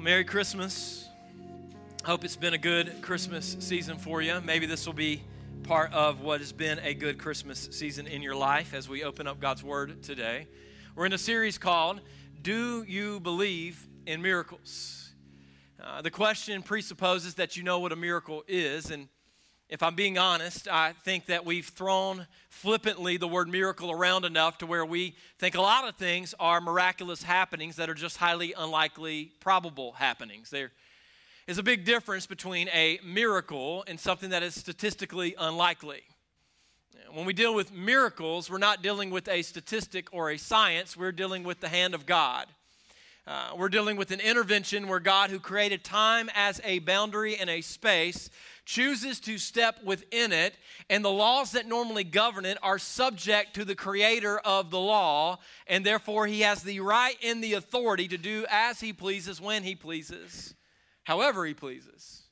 Well, Merry Christmas. Hope it's been a good Christmas season for you. Maybe this will be part of what has been a good Christmas season in your life as we open up God's Word today. We're in a series called Do You Believe in Miracles? Uh, the question presupposes that you know what a miracle is, and if I'm being honest, I think that we've thrown flippantly the word miracle around enough to where we think a lot of things are miraculous happenings that are just highly unlikely, probable happenings. There is a big difference between a miracle and something that is statistically unlikely. When we deal with miracles, we're not dealing with a statistic or a science, we're dealing with the hand of God. Uh, we're dealing with an intervention where God, who created time as a boundary and a space, chooses to step within it, and the laws that normally govern it are subject to the creator of the law, and therefore he has the right and the authority to do as he pleases, when he pleases, however he pleases.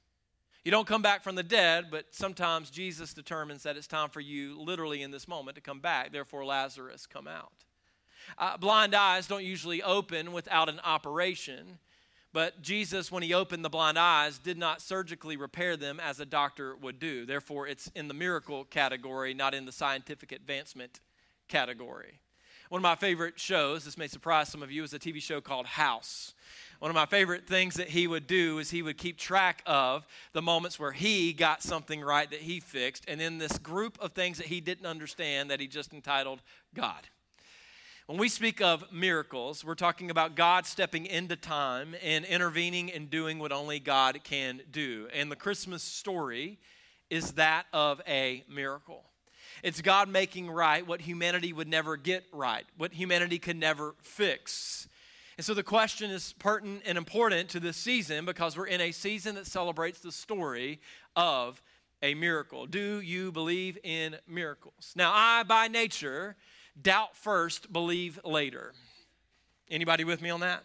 You don't come back from the dead, but sometimes Jesus determines that it's time for you, literally in this moment, to come back. Therefore, Lazarus, come out. Uh, blind eyes don't usually open without an operation. But Jesus, when he opened the blind eyes, did not surgically repair them as a doctor would do. Therefore, it's in the miracle category, not in the scientific advancement category. One of my favorite shows, this may surprise some of you, is a TV show called House. One of my favorite things that he would do is he would keep track of the moments where he got something right that he fixed, and then this group of things that he didn't understand that he just entitled God. When we speak of miracles, we're talking about God stepping into time and intervening and doing what only God can do. And the Christmas story is that of a miracle. It's God making right what humanity would never get right, what humanity could never fix. And so the question is pertinent and important to this season because we're in a season that celebrates the story of a miracle. Do you believe in miracles? Now, I, by nature, doubt first, believe later. Anybody with me on that?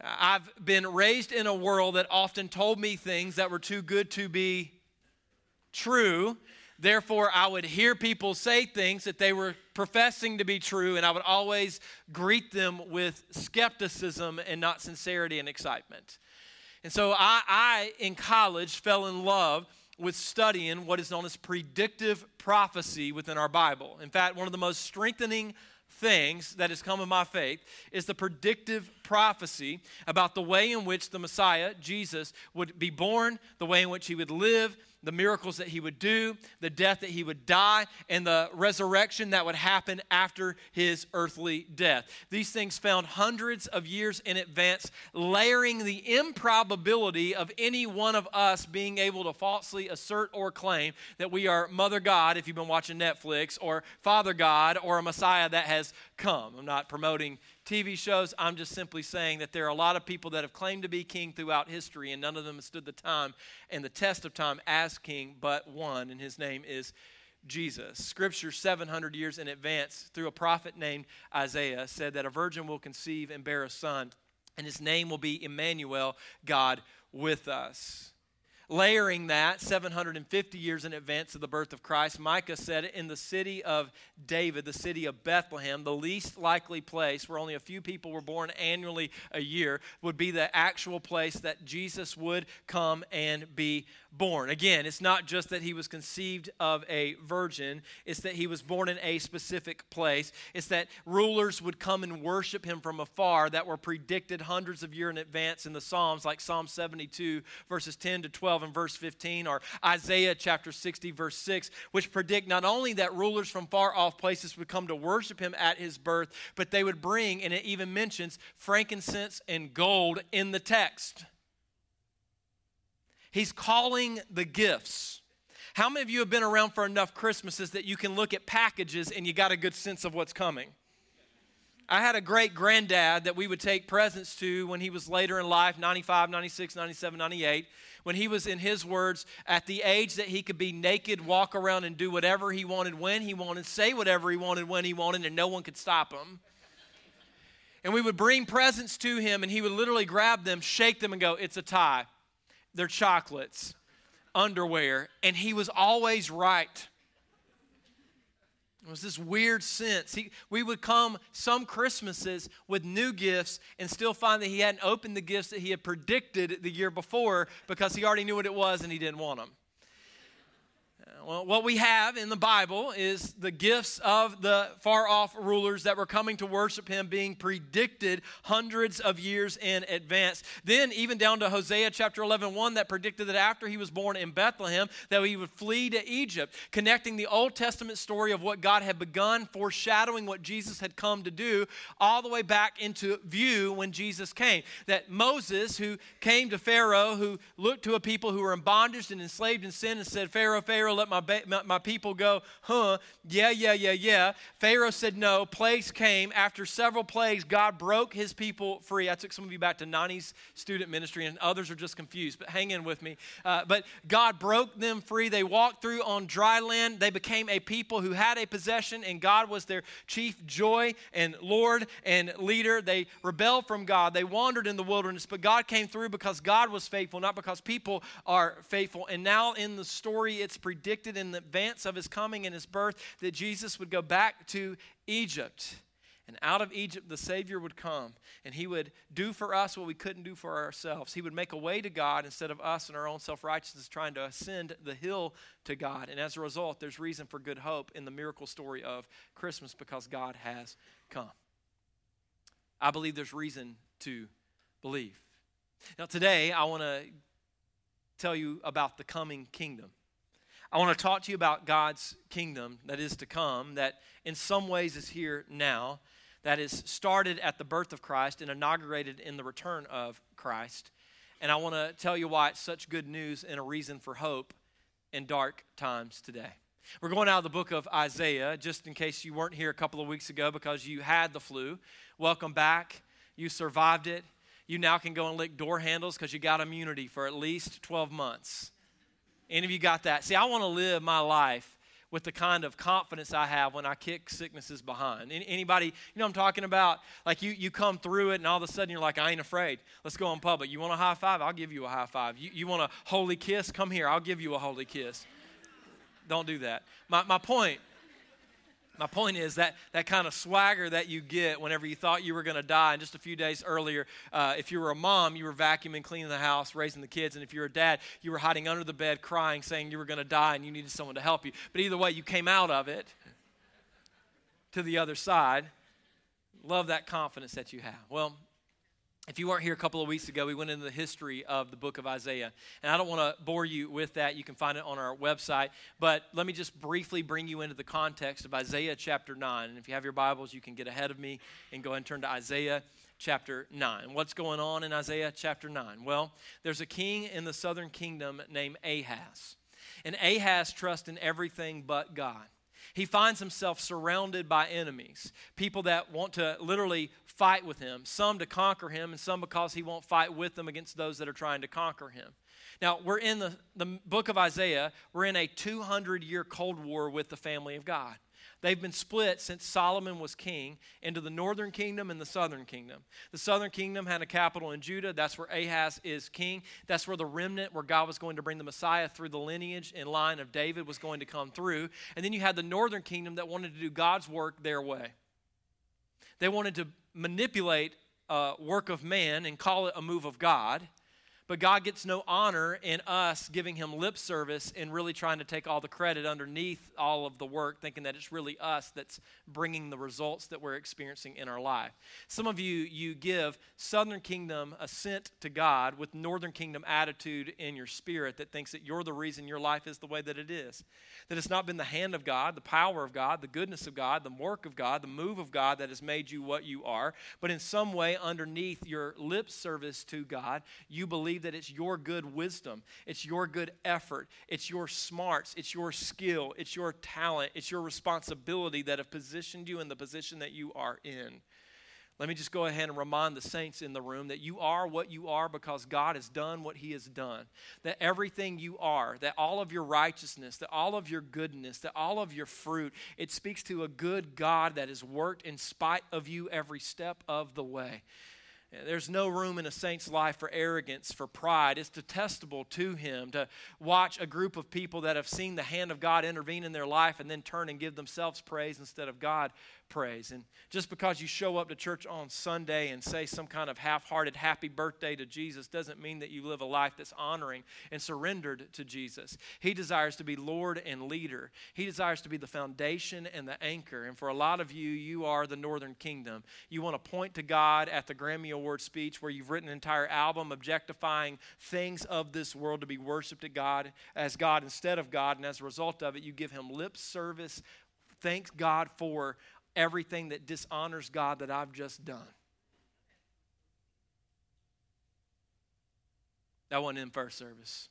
I've been raised in a world that often told me things that were too good to be true. Therefore, I would hear people say things that they were professing to be true, and I would always greet them with skepticism and not sincerity and excitement. And so I, I in college, fell in love with studying what is known as predictive prophecy within our Bible. In fact, one of the most strengthening things that has come in my faith is the predictive prophecy about the way in which the Messiah, Jesus, would be born, the way in which he would live, the miracles that he would do, the death that he would die, and the resurrection that would happen after his earthly death. These things found hundreds of years in advance, layering the improbability of any one of us being able to falsely assert or claim that we are Mother God, if you've been watching Netflix, or Father God, or a Messiah that has come. I'm not promoting TV shows. I'm just simply saying that there are a lot of people that have claimed to be king throughout history, and none of them have stood the time and the test of time as king, but one, and his name is Jesus. Scripture, 700 years in advance, through a prophet named Isaiah, said that a virgin will conceive and bear a son, and his name will be Emmanuel, God with us layering that 750 years in advance of the birth of Christ, Micah said in the city of David, the city of Bethlehem, the least likely place where only a few people were born annually a year, would be the actual place that Jesus would come and be born. Again, it's not just that he was conceived of a virgin, it's that he was born in a specific place. It's that rulers would come and worship him from afar that were predicted hundreds of years in advance in the Psalms, like Psalm 72, verses 10 to 12 and verse 15, or Isaiah chapter 60, verse 6, which predict not only that rulers from far off places would come to worship him at his birth, but they would bring, and it even mentions frankincense and gold in the text. He's calling the gifts. How many of you have been around for enough Christmases that you can look at packages and you got a good sense of what's coming? I had a great granddad that we would take presents to when he was later in life 95, 96, 97, 98. When he was, in his words, at the age that he could be naked, walk around, and do whatever he wanted, when he wanted, say whatever he wanted, when he wanted, and no one could stop him. And we would bring presents to him, and he would literally grab them, shake them, and go, It's a tie They're chocolates, underwear, and he was always right. It was this weird sense. He, we would come some Christmases with new gifts and still find that he hadn't opened the gifts that he had predicted the year before because he already knew what it was and he didn't want them. Well, what we have in the Bible is the gifts of the far off rulers that were coming to worship him being predicted hundreds of years in advance. Then, even down to Hosea chapter 11, 1 that predicted that after he was born in Bethlehem, that he would flee to Egypt, connecting the Old Testament story of what God had begun, foreshadowing what Jesus had come to do, all the way back into view when Jesus came. That Moses, who came to Pharaoh, who looked to a people who were in bondage and enslaved in sin, and said, Pharaoh, Pharaoh, let my my, my, my people go, huh, yeah, yeah, yeah, yeah. Pharaoh said no. Plagues came. After several plagues, God broke his people free. I took some of you back to 90s student ministry, and others are just confused, but hang in with me. Uh, but God broke them free. They walked through on dry land. They became a people who had a possession, and God was their chief joy and Lord and leader. They rebelled from God. They wandered in the wilderness, but God came through because God was faithful, not because people are faithful. And now in the story, it's predicted predicted in advance of his coming and his birth that Jesus would go back to Egypt. And out of Egypt, the Savior would come, and He would do for us what we couldn't do for ourselves. He would make a way to God instead of us and our own self righteousness trying to ascend the hill to God. And as a result, there's reason for good hope in the miracle story of Christmas because God has come. I believe there's reason to believe. Now, today, I want to tell you about the coming kingdom. I want to talk to you about God's kingdom that is to come, that in some ways is here now, that is started at the birth of Christ and inaugurated in the return of Christ. And I want to tell you why it's such good news and a reason for hope in dark times today. We're going out of the book of Isaiah, just in case you weren't here a couple of weeks ago because you had the flu. Welcome back. You survived it. You now can go and lick door handles because you got immunity for at least 12 months. Any of you got that? See, I want to live my life with the kind of confidence I have when I kick sicknesses behind. Anybody, you know I'm talking about? Like you, you come through it and all of a sudden you're like, I ain't afraid. Let's go in public. You want a high five? I'll give you a high five. You, you want a holy kiss? Come here. I'll give you a holy kiss. Don't do that. My, my point my point is that that kind of swagger that you get whenever you thought you were going to die. And just a few days earlier, uh, if you were a mom, you were vacuuming, cleaning the house, raising the kids. And if you were a dad, you were hiding under the bed crying, saying you were going to die and you needed someone to help you. But either way, you came out of it to the other side. Love that confidence that you have. Well, if you weren't here a couple of weeks ago, we went into the history of the book of Isaiah. And I don't want to bore you with that. You can find it on our website. But let me just briefly bring you into the context of Isaiah chapter 9. And if you have your Bibles, you can get ahead of me and go and turn to Isaiah chapter 9. What's going on in Isaiah chapter 9? Well, there's a king in the southern kingdom named Ahaz. And Ahaz trusts in everything but God he finds himself surrounded by enemies, people that want to literally fight with him, some to conquer him, and some because he won't fight with them against those that are trying to conquer him. Now, we're in the, the book of Isaiah, we're in a 200 year Cold War with the family of God. They've been split since Solomon was king into the northern kingdom and the southern kingdom. The southern kingdom had a capital in Judah. That's where Ahaz is king. That's where the remnant, where God was going to bring the Messiah through the lineage and line of David, was going to come through. And then you had the northern kingdom that wanted to do God's work their way. They wanted to manipulate a work of man and call it a move of God. But God gets no honor in us giving him lip service and really trying to take all the credit underneath all of the work, thinking that it's really us that's bringing the results that we're experiencing in our life. Some of you, you give Southern Kingdom assent to God with Northern Kingdom attitude in your spirit that thinks that you're the reason your life is the way that it is. That it's not been the hand of God, the power of God, the goodness of God, the work of God, the move of God that has made you what you are, but in some way underneath your lip service to God, you believe believe that it's your good wisdom, it's your good effort, it's your smarts, it's your skill, it's your talent, it's your responsibility that have positioned you in the position that you are in. Let me just go ahead and remind the saints in the room that you are what you are because God has done what He has done. That everything you are, that all of your righteousness, that all of your goodness, that all of your fruit, it speaks to a good God that has worked in spite of you every step of the way. There's no room in a saint's life for arrogance, for pride. It's detestable to him to watch a group of people that have seen the hand of God intervene in their life and then turn and give themselves praise instead of God praise. And just because you show up to church on Sunday and say some kind of half hearted happy birthday to Jesus doesn't mean that you live a life that's honoring and surrendered to Jesus. He desires to be Lord and leader, He desires to be the foundation and the anchor. And for a lot of you, you are the northern kingdom. You want to point to God at the Grammy Award speech where you've written an entire album objectifying things of this world to be worshiped to God as God instead of God. And as a result of it, you give Him lip service. Thank God for everything that dishonors God that I've just done. That wasn't in first service.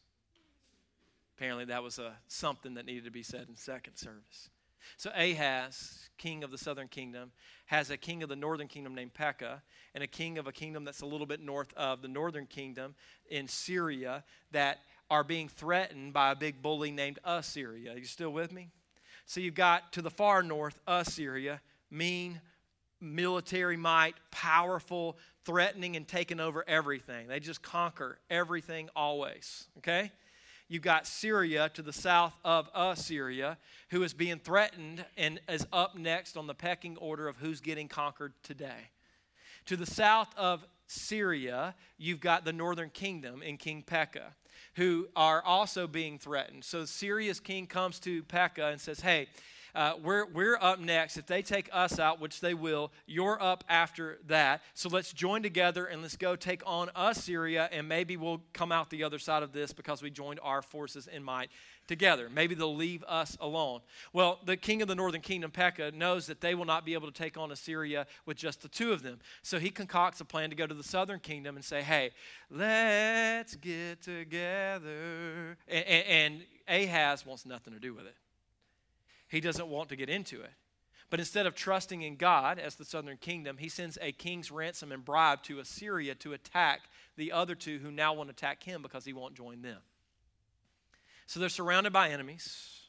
Apparently, that was a, something that needed to be said in second service. So, Ahaz, king of the southern kingdom, has a king of the northern kingdom named Pekah, and a king of a kingdom that's a little bit north of the northern kingdom in Syria that are being threatened by a big bully named Assyria. Are you still with me? So, you've got to the far north Assyria, mean, military might, powerful, threatening, and taking over everything. They just conquer everything always, okay? You've got Syria to the south of uh, Assyria, who is being threatened and is up next on the pecking order of who's getting conquered today. To the south of Syria, you've got the northern kingdom in King Pekah, who are also being threatened. So Syria's king comes to Pekah and says, Hey, uh, we're, we're up next. If they take us out, which they will, you're up after that. So let's join together and let's go take on Assyria, and maybe we'll come out the other side of this because we joined our forces in might together. Maybe they'll leave us alone. Well, the king of the northern kingdom, Pekah, knows that they will not be able to take on Assyria with just the two of them. So he concocts a plan to go to the southern kingdom and say, hey, let's get together. And, and, and Ahaz wants nothing to do with it. He doesn't want to get into it. But instead of trusting in God as the southern kingdom, he sends a king's ransom and bribe to Assyria to attack the other two who now want to attack him because he won't join them. So they're surrounded by enemies.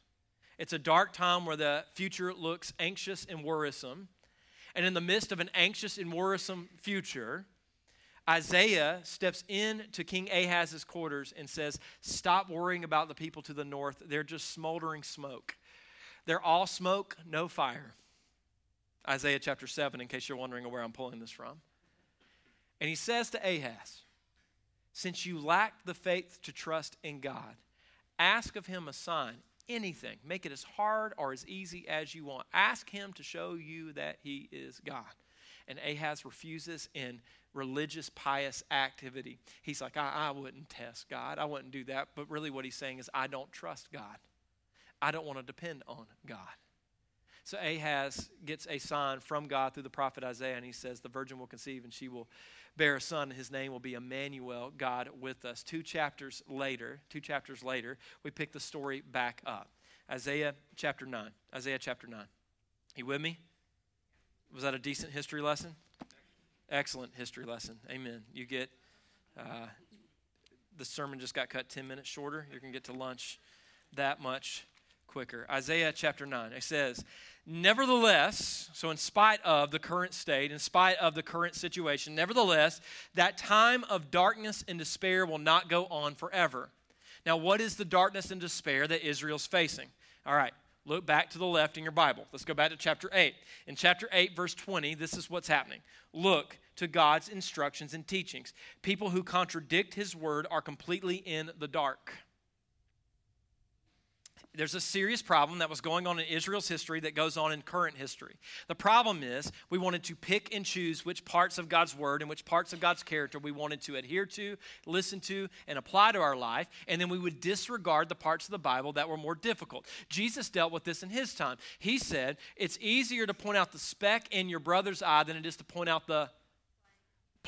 It's a dark time where the future looks anxious and worrisome. And in the midst of an anxious and worrisome future, Isaiah steps into King Ahaz's quarters and says, Stop worrying about the people to the north. They're just smoldering smoke. They're all smoke, no fire. Isaiah chapter 7, in case you're wondering where I'm pulling this from. And he says to Ahaz, Since you lack the faith to trust in God, ask of him a sign, anything. Make it as hard or as easy as you want. Ask him to show you that he is God. And Ahaz refuses in religious, pious activity. He's like, I, I wouldn't test God. I wouldn't do that. But really, what he's saying is, I don't trust God. I don't want to depend on God. So Ahaz gets a sign from God through the prophet Isaiah, and he says, The virgin will conceive and she will bear a son, and his name will be Emmanuel, God with us. Two chapters later, two chapters later, we pick the story back up. Isaiah chapter 9. Isaiah chapter 9. You with me? Was that a decent history lesson? Excellent history lesson. Amen. You get, uh, the sermon just got cut 10 minutes shorter. You can get to lunch that much quicker. Isaiah chapter 9, it says, Nevertheless, so in spite of the current state, in spite of the current situation, nevertheless, that time of darkness and despair will not go on forever. Now, what is the darkness and despair that Israel's facing? All right, look back to the left in your Bible. Let's go back to chapter 8. In chapter 8, verse 20, this is what's happening. Look to God's instructions and teachings. People who contradict his word are completely in the dark there's a serious problem that was going on in Israel's history that goes on in current history. The problem is we wanted to pick and choose which parts of God's word and which parts of God's character we wanted to adhere to, listen to, and apply to our life, and then we would disregard the parts of the Bible that were more difficult. Jesus dealt with this in his time. He said, It's easier to point out the speck in your brother's eye than it is to point out the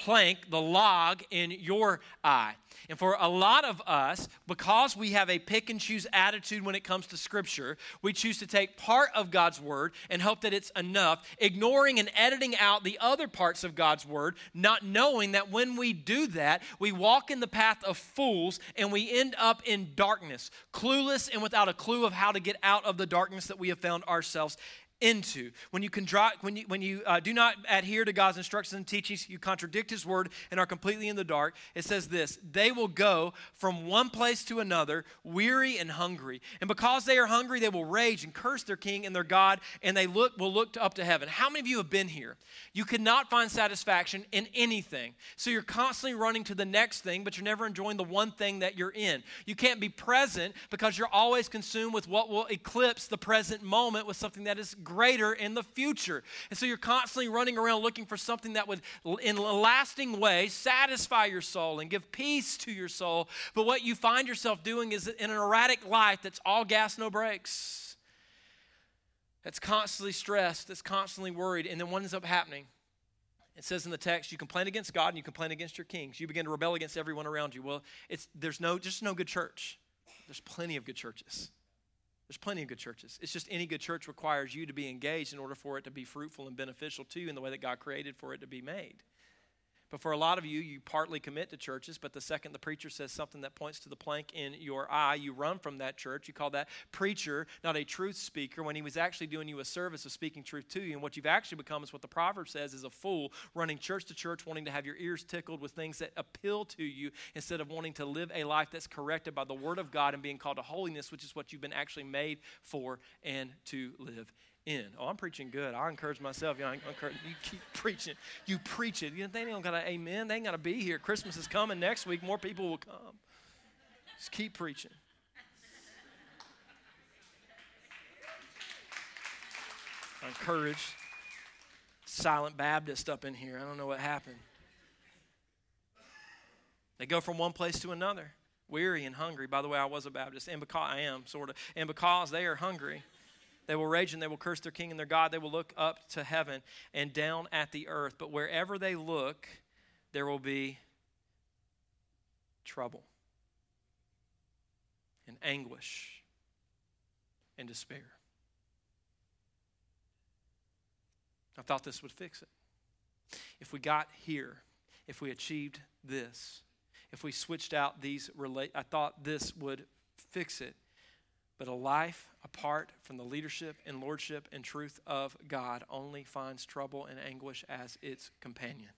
plank, the log in your eye. And for a lot of us, because we have a pick and choose attitude when it comes to Scripture, we choose to take part of God's Word and hope that it's enough, ignoring and editing out the other parts of God's Word, not knowing that when we do that, we walk in the path of fools and we end up in darkness, clueless and without a clue of how to get out of the darkness that we have found ourselves into. When you, contra- when you, when you uh, do not adhere to God's instructions and teachings, you contradict His word and are completely in the dark. It says this They will go from one place to another, weary and hungry. And because they are hungry, they will rage and curse their king and their God, and they look, will look up to heaven. How many of you have been here? You cannot find satisfaction in anything. So you're constantly running to the next thing, but you're never enjoying the one thing that you're in. You can't be present because you're always consumed with what will eclipse the present moment with something that is greater in the future. And so you're constantly running around looking for something that would, in a lasting way, satisfy your soul and give peace to your soul. But what you find yourself doing is in an erratic life that's all gas, no brakes. That's constantly stressed, that's constantly worried. And then what ends up happening? It says in the text, you complain against God and you complain against your kings. You begin to rebel against everyone around you. Well, it's, there's no, just no good church. There's plenty of good churches. There's plenty of good churches. It's just any good church requires you to be engaged in order for it to be fruitful and beneficial to you in the way that God created for it to be made. But for a lot of you, you partly commit to churches, but the second the preacher says something that points to the plank in your eye, you run from that church. You call that preacher not a truth speaker when he was actually doing you a service of speaking truth to you. And what you've actually become is what the proverb says is a fool running church to church, wanting to have your ears tickled with things that appeal to you instead of wanting to live a life that's corrected by the word of God and being called to holiness, which is what you've been actually made for and to live in. Oh, I'm preaching good. I encourage myself. You, know, encourage, you keep preaching. You preach it. You know, they don't got to amen. They ain't got to be here. Christmas is coming next week. More people will come. Just keep preaching. I encourage silent Baptist up in here. I don't know what happened. They go from one place to another, weary and hungry. By the way, I was a Baptist, and because I am sort of, and because they are hungry, they will rage and they will curse their king and their God. They will look up to heaven and down at the earth. But wherever they look, there will be trouble and anguish and despair. I thought this would fix it. If we got here, if we achieved this, if we switched out these relate I thought this would fix it. But a life apart from the leadership and lordship and truth of God only finds trouble and anguish as its companion.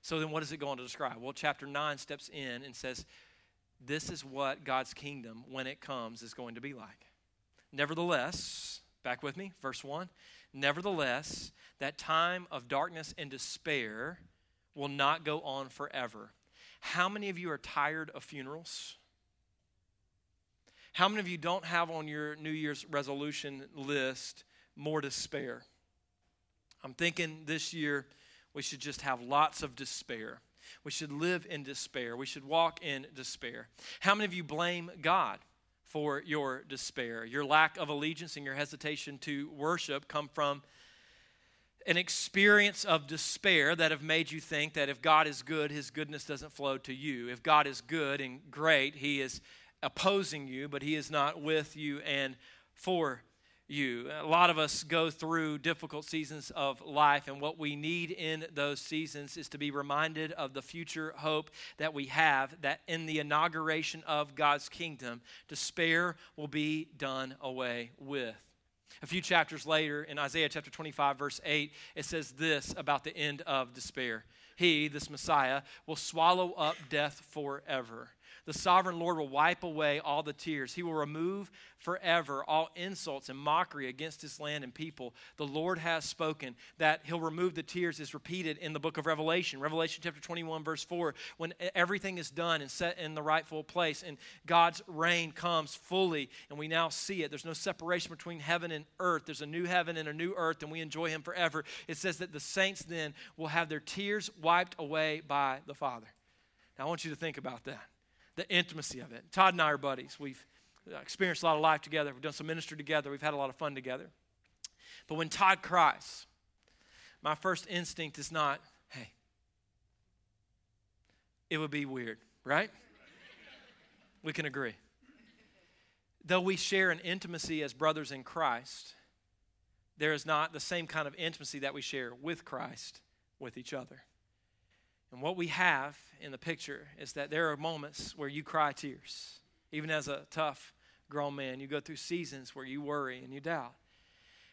So then, what does it go on to describe? Well, chapter 9 steps in and says, This is what God's kingdom, when it comes, is going to be like. Nevertheless, back with me, verse 1 Nevertheless, that time of darkness and despair will not go on forever. How many of you are tired of funerals? How many of you don't have on your New Year's resolution list more despair? I'm thinking this year we should just have lots of despair. We should live in despair. We should walk in despair. How many of you blame God for your despair? Your lack of allegiance and your hesitation to worship come from an experience of despair that have made you think that if God is good, his goodness doesn't flow to you. If God is good and great, he is opposing you, but He is not with you and for you. A lot of us go through difficult seasons of life, and what we need in those seasons is to be reminded of the future hope that we have that in the inauguration of God's kingdom, despair will be done away with. A few chapters later, in Isaiah chapter 25, verse 8, it says this about the end of despair He, this Messiah, will swallow up death forever. The sovereign Lord will wipe away all the tears. He will remove forever all insults and mockery against his land and people. The Lord has spoken that he'll remove the tears is repeated in the book of Revelation. Revelation chapter 21 verse 4 when everything is done and set in the rightful place and God's reign comes fully and we now see it. There's no separation between heaven and earth. There's a new heaven and a new earth and we enjoy him forever. It says that the saints then will have their tears wiped away by the Father. Now I want you to think about that the intimacy of it. Todd and I are buddies. We've uh, experienced a lot of life together. We've done some ministry together. We've had a lot of fun together. But when Todd cries, my first instinct is not, hey, it would be weird, right? We can agree. Though we share an intimacy as brothers in Christ, there is not the same kind of intimacy that we share with Christ with each other. And what we have in the picture is that there are moments where you cry tears. Even as a tough grown man, you go through seasons where you worry and you doubt.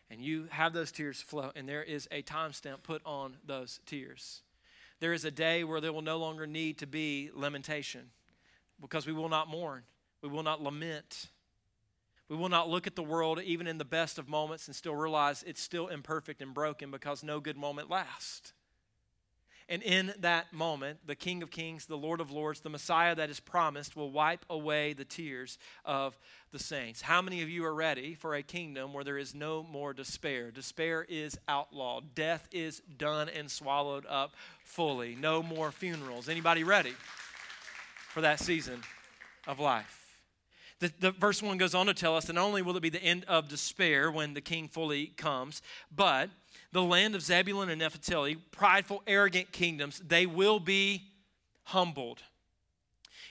And you have those tears flow, and there is a timestamp put on those tears. There is a day where there will no longer need to be lamentation because we will not mourn, we will not lament. We will not look at the world, even in the best of moments, and still realize it's still imperfect and broken because no good moment lasts. And in that moment, the King of Kings, the Lord of Lords, the Messiah that is promised will wipe away the tears of the saints. How many of you are ready for a kingdom where there is no more despair? Despair is outlawed. Death is done and swallowed up fully. No more funerals. Anybody ready for that season of life? The, the, verse 1 goes on to tell us that not only will it be the end of despair when the king fully comes, but the land of Zebulun and Naphtali, prideful, arrogant kingdoms, they will be humbled.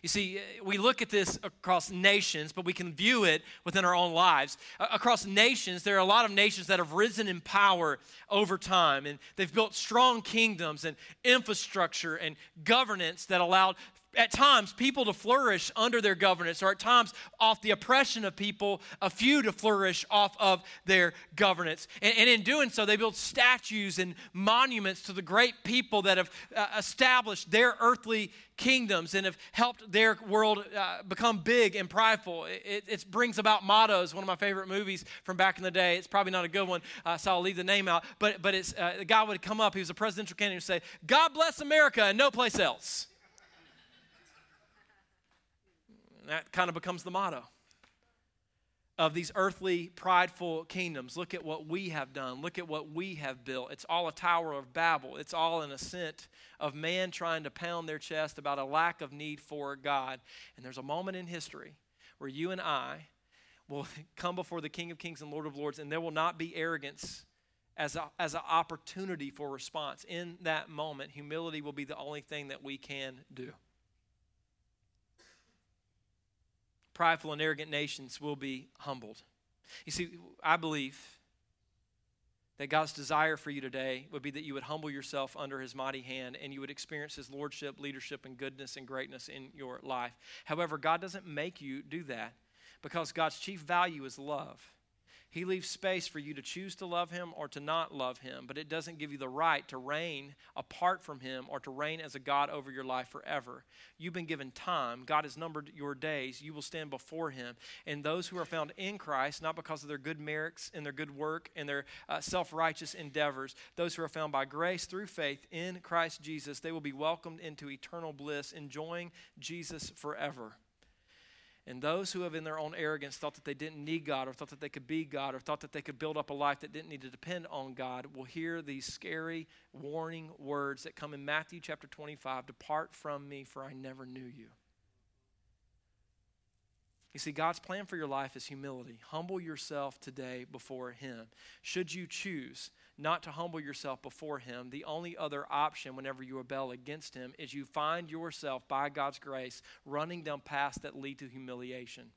You see, we look at this across nations, but we can view it within our own lives. Across nations, there are a lot of nations that have risen in power over time, and they've built strong kingdoms and infrastructure and governance that allowed at times people to flourish under their governance, or at times off the oppression of people, a few to flourish off of their governance. And, and in doing so, they build statues and monuments to the great people that have uh, established their earthly kingdoms and have helped their world uh, become big and prideful. It, it, brings about mottos. One of my favorite movies from back in the day. It's probably not a good one, uh, so I'll leave the name out. But but it's uh, the guy would come up. He was a presidential candidate and say, "God bless America and no place else." That kind of becomes the motto of these earthly, prideful kingdoms. Look at what we have done. Look at what we have built. It's all a Tower of Babel. It's all an ascent of man trying to pound their chest about a lack of need for God. And there's a moment in history where you and I will come before the King of Kings and Lord of Lords, and there will not be arrogance as, a, as an opportunity for response. In that moment, humility will be the only thing that we can do. Prideful and arrogant nations will be humbled. You see, I believe that God's desire for you today would be that you would humble yourself under his mighty hand and you would experience his lordship, leadership, and goodness and greatness in your life. However, God doesn't make you do that because God's chief value is love. He leaves space for you to choose to love him or to not love him, but it doesn't give you the right to reign apart from him or to reign as a God over your life forever. You've been given time. God has numbered your days. You will stand before him. And those who are found in Christ, not because of their good merits and their good work and their uh, self righteous endeavors, those who are found by grace through faith in Christ Jesus, they will be welcomed into eternal bliss, enjoying Jesus forever. And those who have, in their own arrogance, thought that they didn't need God, or thought that they could be God, or thought that they could build up a life that didn't need to depend on God, will hear these scary, warning words that come in Matthew chapter 25 Depart from me, for I never knew you. You see, God's plan for your life is humility. Humble yourself today before Him. Should you choose not to humble yourself before Him, the only other option whenever you rebel against Him is you find yourself, by God's grace, running down paths that lead to humiliation.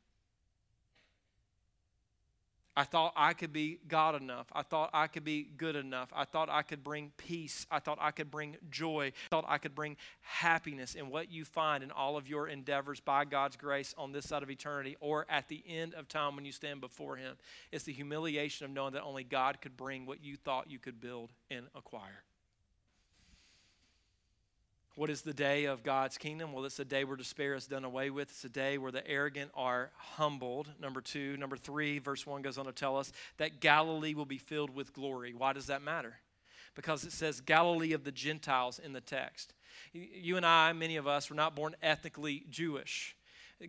I thought I could be God enough. I thought I could be good enough. I thought I could bring peace. I thought I could bring joy. I thought I could bring happiness. And what you find in all of your endeavors by God's grace on this side of eternity or at the end of time when you stand before Him is the humiliation of knowing that only God could bring what you thought you could build and acquire. What is the day of God's kingdom? Well, it's a day where despair is done away with. It's a day where the arrogant are humbled. Number two. Number three, verse one goes on to tell us that Galilee will be filled with glory. Why does that matter? Because it says Galilee of the Gentiles in the text. You and I, many of us, were not born ethnically Jewish.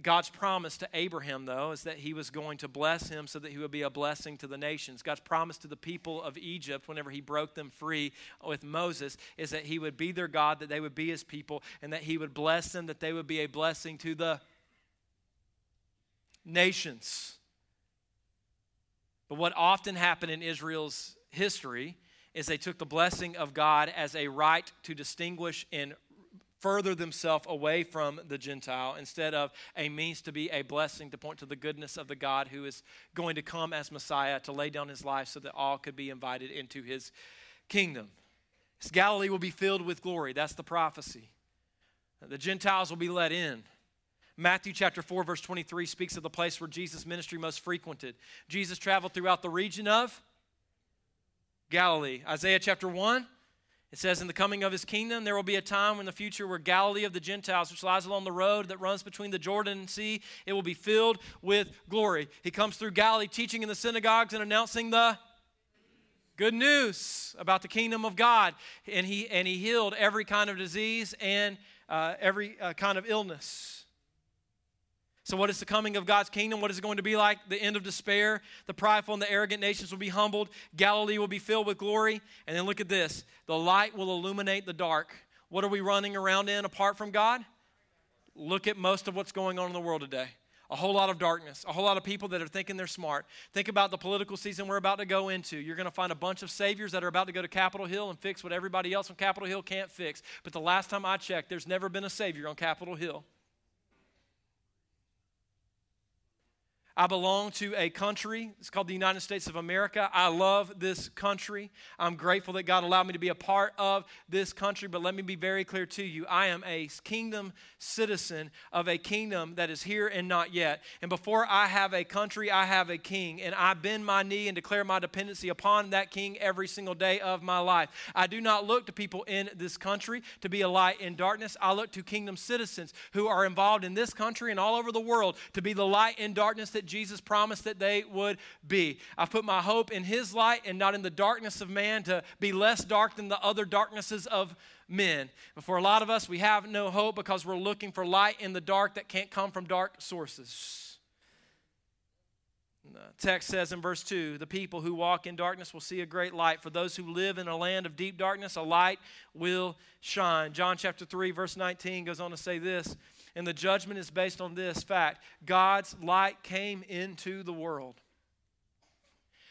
God's promise to Abraham, though, is that he was going to bless him so that he would be a blessing to the nations. God's promise to the people of Egypt, whenever he broke them free with Moses, is that he would be their God, that they would be his people, and that he would bless them, that they would be a blessing to the nations. But what often happened in Israel's history is they took the blessing of God as a right to distinguish and further themselves away from the Gentile instead of a means to be a blessing to point to the goodness of the God who is going to come as Messiah to lay down his life so that all could be invited into his kingdom. His Galilee will be filled with glory. That's the prophecy. The Gentiles will be let in. Matthew chapter 4, verse 23 speaks of the place where Jesus' ministry most frequented. Jesus traveled throughout the region of Galilee. Isaiah chapter 1, it says, In the coming of his kingdom, there will be a time in the future where Galilee of the Gentiles, which lies along the road that runs between the Jordan and Sea, it will be filled with glory. He comes through Galilee teaching in the synagogues and announcing the good news about the kingdom of God. And he, and he healed every kind of disease and uh, every uh, kind of illness. So, what is the coming of God's kingdom? What is it going to be like? The end of despair. The prideful and the arrogant nations will be humbled. Galilee will be filled with glory. And then look at this the light will illuminate the dark. What are we running around in apart from God? Look at most of what's going on in the world today. A whole lot of darkness, a whole lot of people that are thinking they're smart. Think about the political season we're about to go into. You're going to find a bunch of saviors that are about to go to Capitol Hill and fix what everybody else on Capitol Hill can't fix. But the last time I checked, there's never been a savior on Capitol Hill. I belong to a country. It's called the United States of America. I love this country. I'm grateful that God allowed me to be a part of this country. But let me be very clear to you I am a kingdom citizen of a kingdom that is here and not yet. And before I have a country, I have a king. And I bend my knee and declare my dependency upon that king every single day of my life. I do not look to people in this country to be a light in darkness. I look to kingdom citizens who are involved in this country and all over the world to be the light in darkness that Jesus promised that they would be. I've put my hope in His light and not in the darkness of man to be less dark than the other darknesses of men. But for a lot of us, we have no hope because we're looking for light in the dark that can't come from dark sources. The text says in verse 2 the people who walk in darkness will see a great light. For those who live in a land of deep darkness, a light will shine. John chapter 3, verse 19 goes on to say this and the judgment is based on this fact God's light came into the world.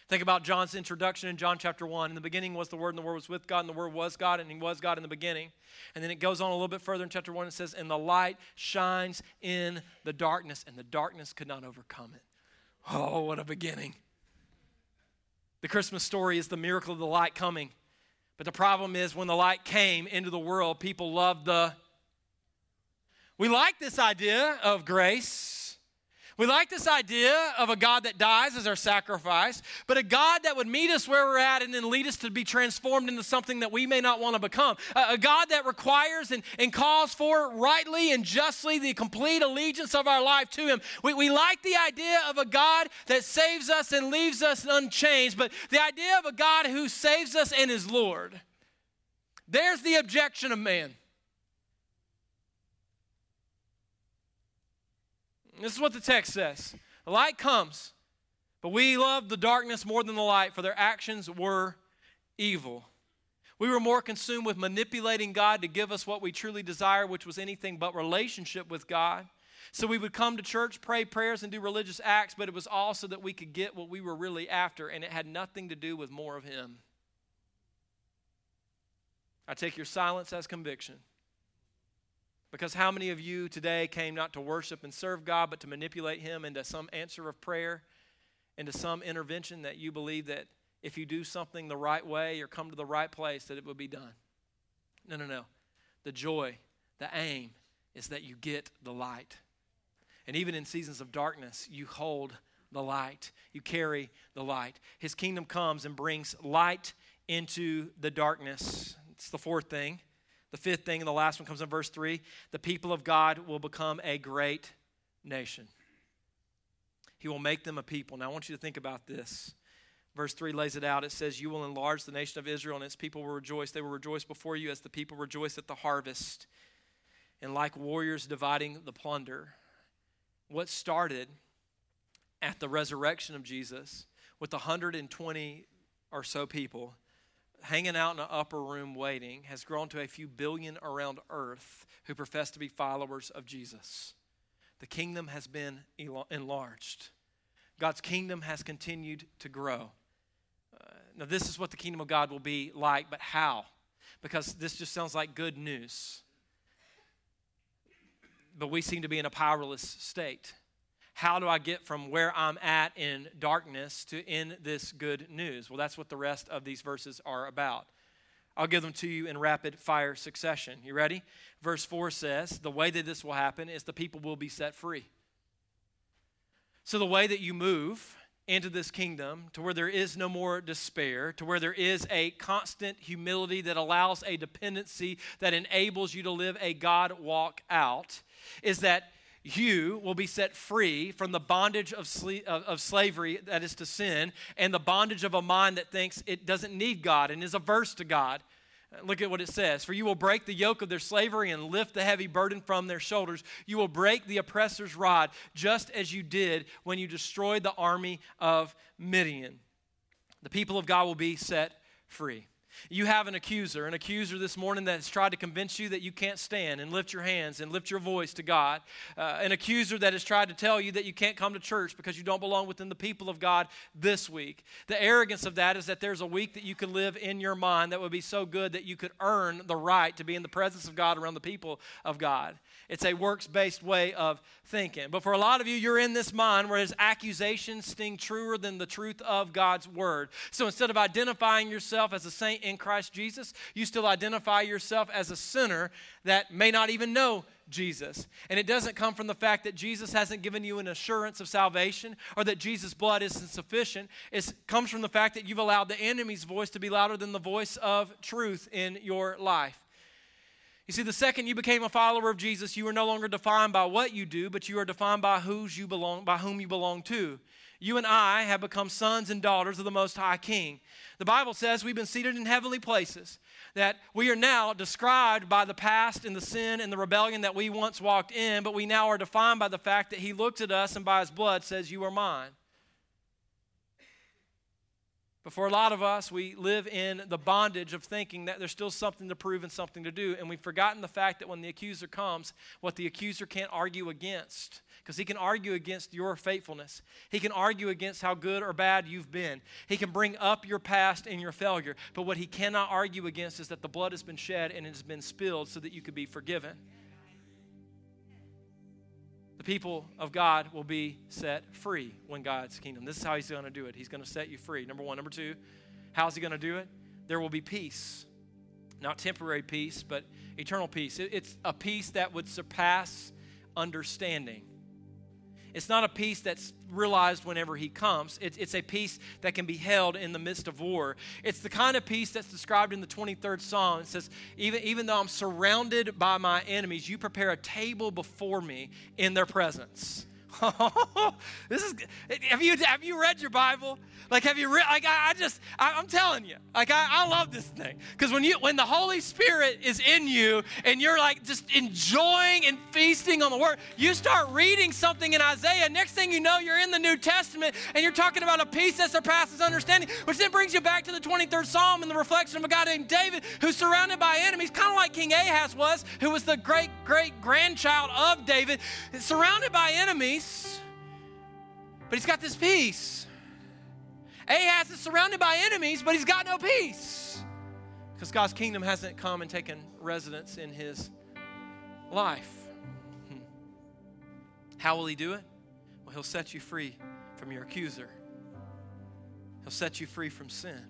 Think about John's introduction in John chapter 1. In the beginning was the Word, and the Word was with God, and the Word was God, and He was God in the beginning. And then it goes on a little bit further in chapter 1 and says, And the light shines in the darkness, and the darkness could not overcome it. Oh, what a beginning. The Christmas story is the miracle of the light coming. But the problem is, when the light came into the world, people loved the we like this idea of grace. We like this idea of a God that dies as our sacrifice, but a God that would meet us where we're at and then lead us to be transformed into something that we may not want to become. A, God that requires and, and calls for rightly and justly the complete allegiance of our life to Him. We, we like the idea of a God that saves us and leaves us unchanged, but the idea of a God who saves us and is Lord. There's the objection of man. This is what the text says The light comes, but we loved the darkness more than the light, for their actions were evil. We were more consumed with manipulating God to give us what we truly desire, which was anything but relationship with God. So we would come to church, pray prayers, and do religious acts, but it was also that we could get what we were really after, and it had nothing to do with more of Him. I take your silence as conviction. Because how many of you today came not to worship and serve God, but to manipulate Him into some answer of prayer, into some intervention that you believe that if you do something the right way or come to the right place, that it would be done? No, no, no. The joy, the aim is that you get the light. And even in seasons of darkness, you hold the light, you carry the light. His kingdom comes and brings light into the darkness. It's the fourth thing. The fifth thing, and the last one comes in verse 3 the people of God will become a great nation. He will make them a people. Now, I want you to think about this. Verse 3 lays it out. It says, You will enlarge the nation of Israel, and its people will rejoice. They will rejoice before you as the people rejoice at the harvest, and like warriors dividing the plunder. What started at the resurrection of Jesus with 120 or so people hanging out in an upper room waiting has grown to a few billion around earth who profess to be followers of Jesus. The kingdom has been enlarged. God's kingdom has continued to grow. Uh, now, this is what the kingdom of God will be like, but how? Because this just sounds like good news. But we seem to be in a powerless state how do I get from where I'm at in darkness to in this good news? Well, that's what the rest of these verses are about. I'll give them to you in rapid fire succession. You ready? Verse 4 says, The way that this will happen is the people will be set free. So, the way that you move into this kingdom to where there is no more despair, to where there is a constant humility that allows a dependency that enables you to live a God walk out, is that you will be set free from the bondage of, sl- of, of, slavery, that is to sin, and the bondage of a mind that thinks it doesn't need God and is averse to God. Look at what it says. For you will break the yoke of their slavery and lift the heavy burden from their shoulders. You will break the oppressor's rod, just as you did when you destroyed the army of Midian. The people of God will be set free. You have an accuser, an accuser this morning that has tried to convince you that you can't stand and lift your hands and lift your voice to God. Uh, an accuser that has tried to tell you that you can't come to church because you don't belong within the people of God this week. The arrogance of that is that there's a week that you could live in your mind that would be so good that you could earn the right to be in the presence of God around the people of God. It's a works based way of thinking. But for a lot of you, you're in this mind where his accusations sting truer than the truth of God's word. So instead of identifying yourself as a saint in Christ Jesus, you still identify yourself as a sinner that may not even know Jesus. And it doesn't come from the fact that Jesus hasn't given you an assurance of salvation or that Jesus' blood isn't sufficient. It comes from the fact that you've allowed the enemy's voice to be louder than the voice of truth in your life. You see, the second you became a follower of Jesus, you are no longer defined by what you do, but you are defined by whose you belong, by whom you belong to. You and I have become sons and daughters of the Most High King. The Bible says we've been seated in heavenly places, that we are now described by the past and the sin and the rebellion that we once walked in, but we now are defined by the fact that He looked at us and by His blood says, You are mine. But for a lot of us, we live in the bondage of thinking that there's still something to prove and something to do. And we've forgotten the fact that when the accuser comes, what the accuser can't argue against, because he can argue against your faithfulness. He can argue against how good or bad you've been. He can bring up your past and your failure. But what he cannot argue against is that the blood has been shed and it has been spilled so that you could be forgiven people of God will be set free when God's kingdom. This is how He's going to do it. He's going to set you free. Number one. Number two, how's He going to do it? There will be peace. Not temporary peace, but eternal peace. It's a peace that would surpass understanding. It's not a peace that's realized whenever he comes. It's, it's a peace that can be held in the midst of war. It's the kind of peace that's described in the 23rd Psalm. It says, even, even though I'm surrounded by my enemies, you prepare a table before me in their presence. this is have you have you read your bible? Like have you read like I, I just I, am telling you like I, I love this thing. Because when you when the holy spirit is in you and you're like just enjoying and feasting on the word you start reading something in isaiah next thing you know you're in the new testament and you're talking about a peace that surpasses understanding which then brings you back to the 23rd psalm and the reflection of a guy named david who's surrounded by enemies kind of like king ahaz was who was the great great grandchild of david surrounded by enemies but he's got this peace. Ahaz is surrounded by enemies, but he's got no peace because God's kingdom hasn't come and taken residence in his life. Hmm. How will he do it? Well, he'll set you free from your accuser, he'll set you free from sin.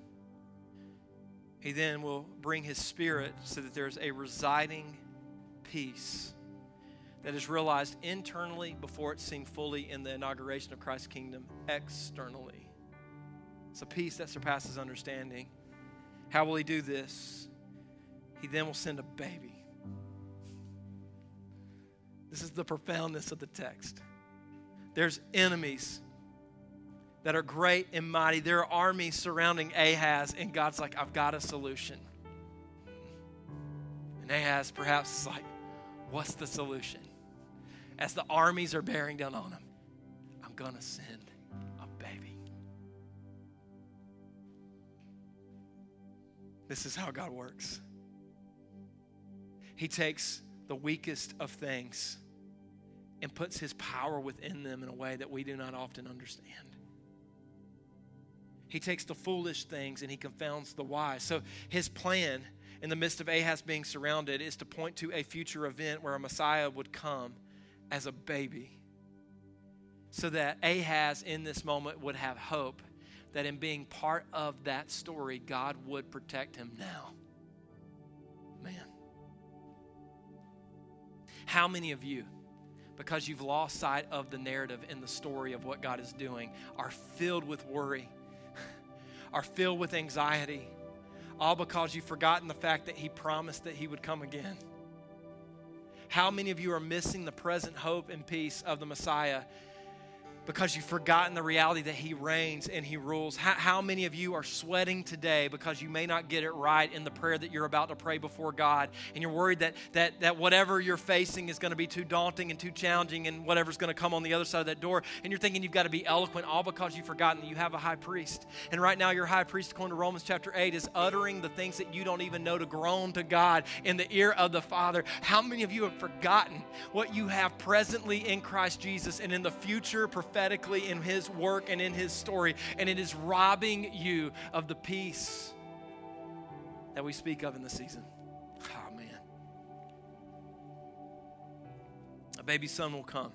He then will bring his spirit so that there's a residing peace that is realized internally before it's seen fully in the inauguration of Christ's kingdom externally. It's a peace that surpasses understanding. How will he do this? He then will send a baby. This is the profoundness of the text. There's enemies that are great and mighty. There are armies surrounding Ahaz, and God's like, I've got a solution. And Ahaz perhaps is like, What's the solution? As the armies are bearing down on him, I'm going to send a baby. This is how God works. He takes the weakest of things and puts his power within them in a way that we do not often understand. He takes the foolish things and he confounds the wise. So his plan in the midst of Ahaz being surrounded is to point to a future event where a Messiah would come as a baby so that Ahaz in this moment would have hope that in being part of that story, God would protect him now. Man. How many of you because you've lost sight of the narrative in the story of what God is doing, are filled with worry, are filled with anxiety, all because you've forgotten the fact that He promised that He would come again. How many of you are missing the present hope and peace of the Messiah because you've forgotten the reality that He reigns and He rules? How, how, many of you are sweating today because you may not get it right in the prayer that you're about to pray before God and you're worried that, that, that whatever you're facing is going to be too daunting and too challenging and whatever's going to come on the other side of that door? And you're thinking you've got to be eloquent all because you've forgotten that you have a high priest. And right now, your high priest, according to Romans chapter 8, is uttering the things that you don't even know to groan to God in the ear of the Father. How many of you have forgotten what you have presently in Christ Jesus and in the future? Prophetically in His work and in His story, and it is robbing you of the peace that we speak of in the season. Oh, man. A baby son will come,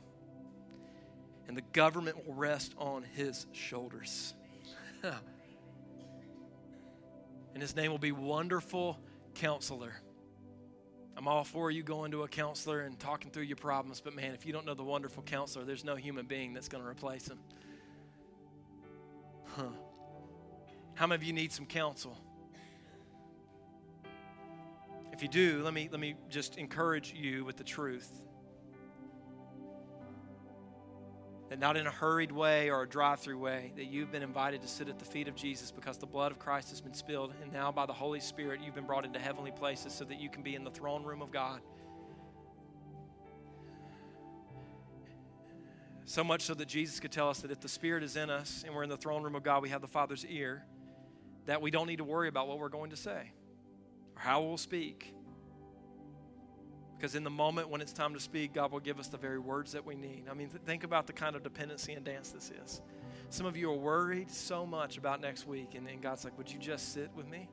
and the government will rest on His shoulders. and His name will be Wonderful Counselor I'm all for you going to a counselor and talking through your problems, but man, if you don't know the wonderful counselor, there's no human being that's going to replace him. Huh. How many of you need some counsel? If you do, let me, let me just encourage you with the truth. That not in a hurried way or a drive through way, that you've been invited to sit at the feet of Jesus because the blood of Christ has been spilled, and now by the Holy Spirit, you've been brought into heavenly places so that you can be in the throne room of God. So much so that Jesus could tell us that if the Spirit is in us and we're in the throne room of God, we have the Father's ear, that we don't need to worry about what we're going to say or how we'll speak because in the moment when it's time to speak, God will give us the very words that we need. I mean, th- think about the kind of dependency and dance this is. Some of you are worried so much about next week, and, and God's like, Would you just sit with me?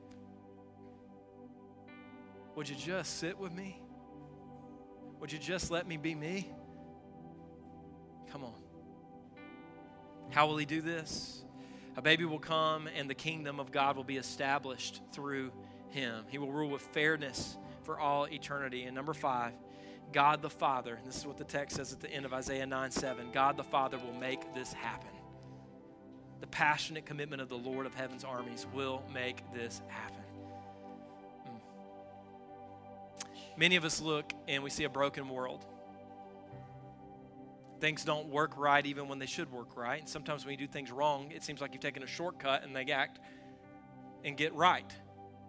Would you just sit with me? Would you just let me be me? Come on. How will He do this? A baby will come, and the kingdom of God will be established through Him. He will rule with fairness for all eternity. And number five, God the Father, and this is what the text says at the end of Isaiah 9 7 God the Father will make this happen. The passionate commitment of the Lord of heaven's armies will make this happen. Mm. Many of us look and we see a broken world. Things don't work right even when they should work right. And sometimes when you do things wrong, it seems like you've taken a shortcut and they act and get right.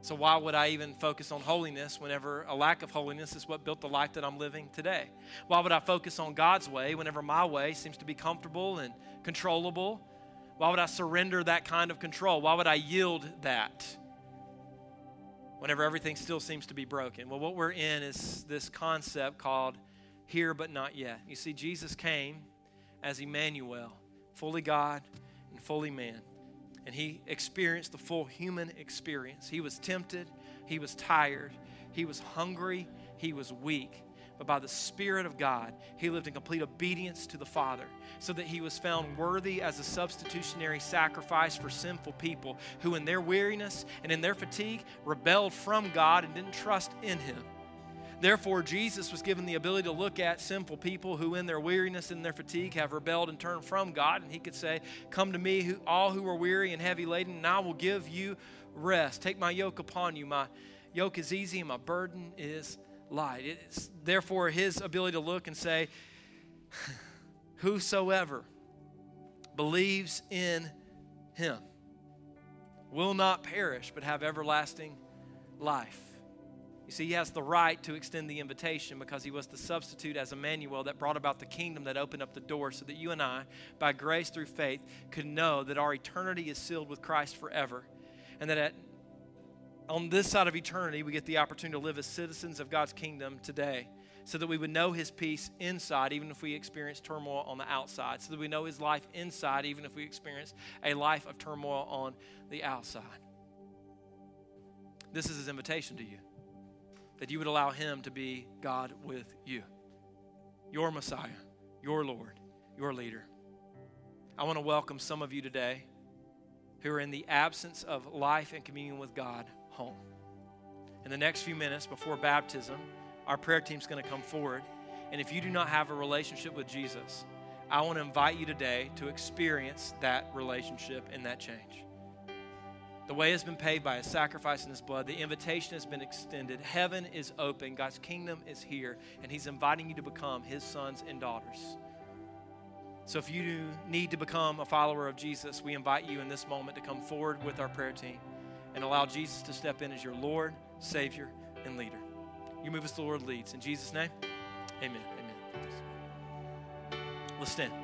So, why would I even focus on holiness whenever a lack of holiness is what built the life that I'm living today? Why would I focus on God's way whenever my way seems to be comfortable and controllable? Why would I surrender that kind of control? Why would I yield that whenever everything still seems to be broken? Well, what we're in is this concept called here but not yet. You see, Jesus came as Emmanuel, fully God and fully man and he experienced the full human experience. He was tempted, he was tired, he was hungry, he was weak. But by the Spirit of God, he lived in complete obedience to the Father, so that he was found worthy as a substitutionary sacrifice for sinful people who, in their weariness and in their fatigue, rebelled from God and didn't trust in him. Therefore, Jesus was given the ability to look at sinful people who, in their weariness and their fatigue, have rebelled and turned from God. And he could say, Come to me, who, all who are weary and heavy laden, and I will give you rest. Take my yoke upon you. My yoke is easy and my burden is light. It's therefore his ability to look and say, Whosoever believes in him will not perish, but have everlasting life. You see, he has the right to extend the invitation because he was the substitute as Emmanuel that brought about the kingdom that opened up the door so that you and I, by grace through faith, could know that our eternity is sealed with Christ forever. And that at, on this side of eternity, we get the opportunity to live as citizens of God's kingdom today so that we would know his peace inside, even if we experience turmoil on the outside, so that we know his life inside, even if we experience a life of turmoil on the outside. This is his invitation to you that you would allow Him to be God with you, your Messiah, your Lord, your leader. I want to welcome some of you today who are in the absence of life and communion with God home. In the next few minutes before baptism, our prayer team's going to come forward And if you do not have a relationship with Jesus, I want to invite you today to experience that relationship and that change. The way has been paid by his sacrifice in his blood. The invitation has been extended. Heaven is open. God's kingdom is here. And he's inviting you to become his sons and daughters. So if you need to become a follower of Jesus, we invite you in this moment to come forward with our prayer team and allow Jesus to step in as your Lord, Savior, and leader. You move as the Lord leads. In Jesus' name, amen. Amen. Let's stand.